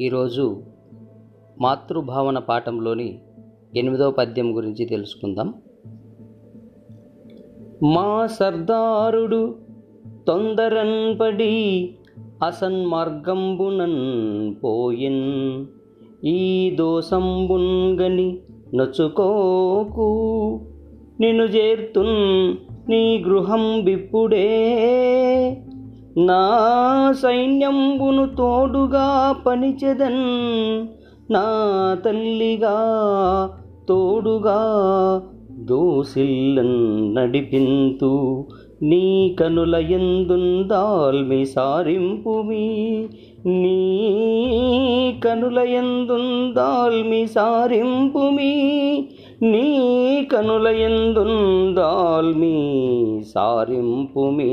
ఈరోజు మాతృభావన పాఠంలోని ఎనిమిదవ పద్యం గురించి తెలుసుకుందాం. మా సర్దారుడు తొందరన్ పడి అసన్మార్గంబునన్ పోయిన్. ఈ దోసంబున్గని నొచ్చుకోకు. నిన్ను చేర్తున్ నీ గృహం బిప్పుడే. నా సైన్యంబును తోడుగా పనిచెదన్ నా తల్లిగా తోడుగా దోసిల్లన్ నడిపింతు నీ కనుల ఎందుందాల్మి సారింపుమి నీ కనుల ఎందుందాల్మి సారింపుమి నీ కనుల ఎందుందాల్మి సారింపుమి.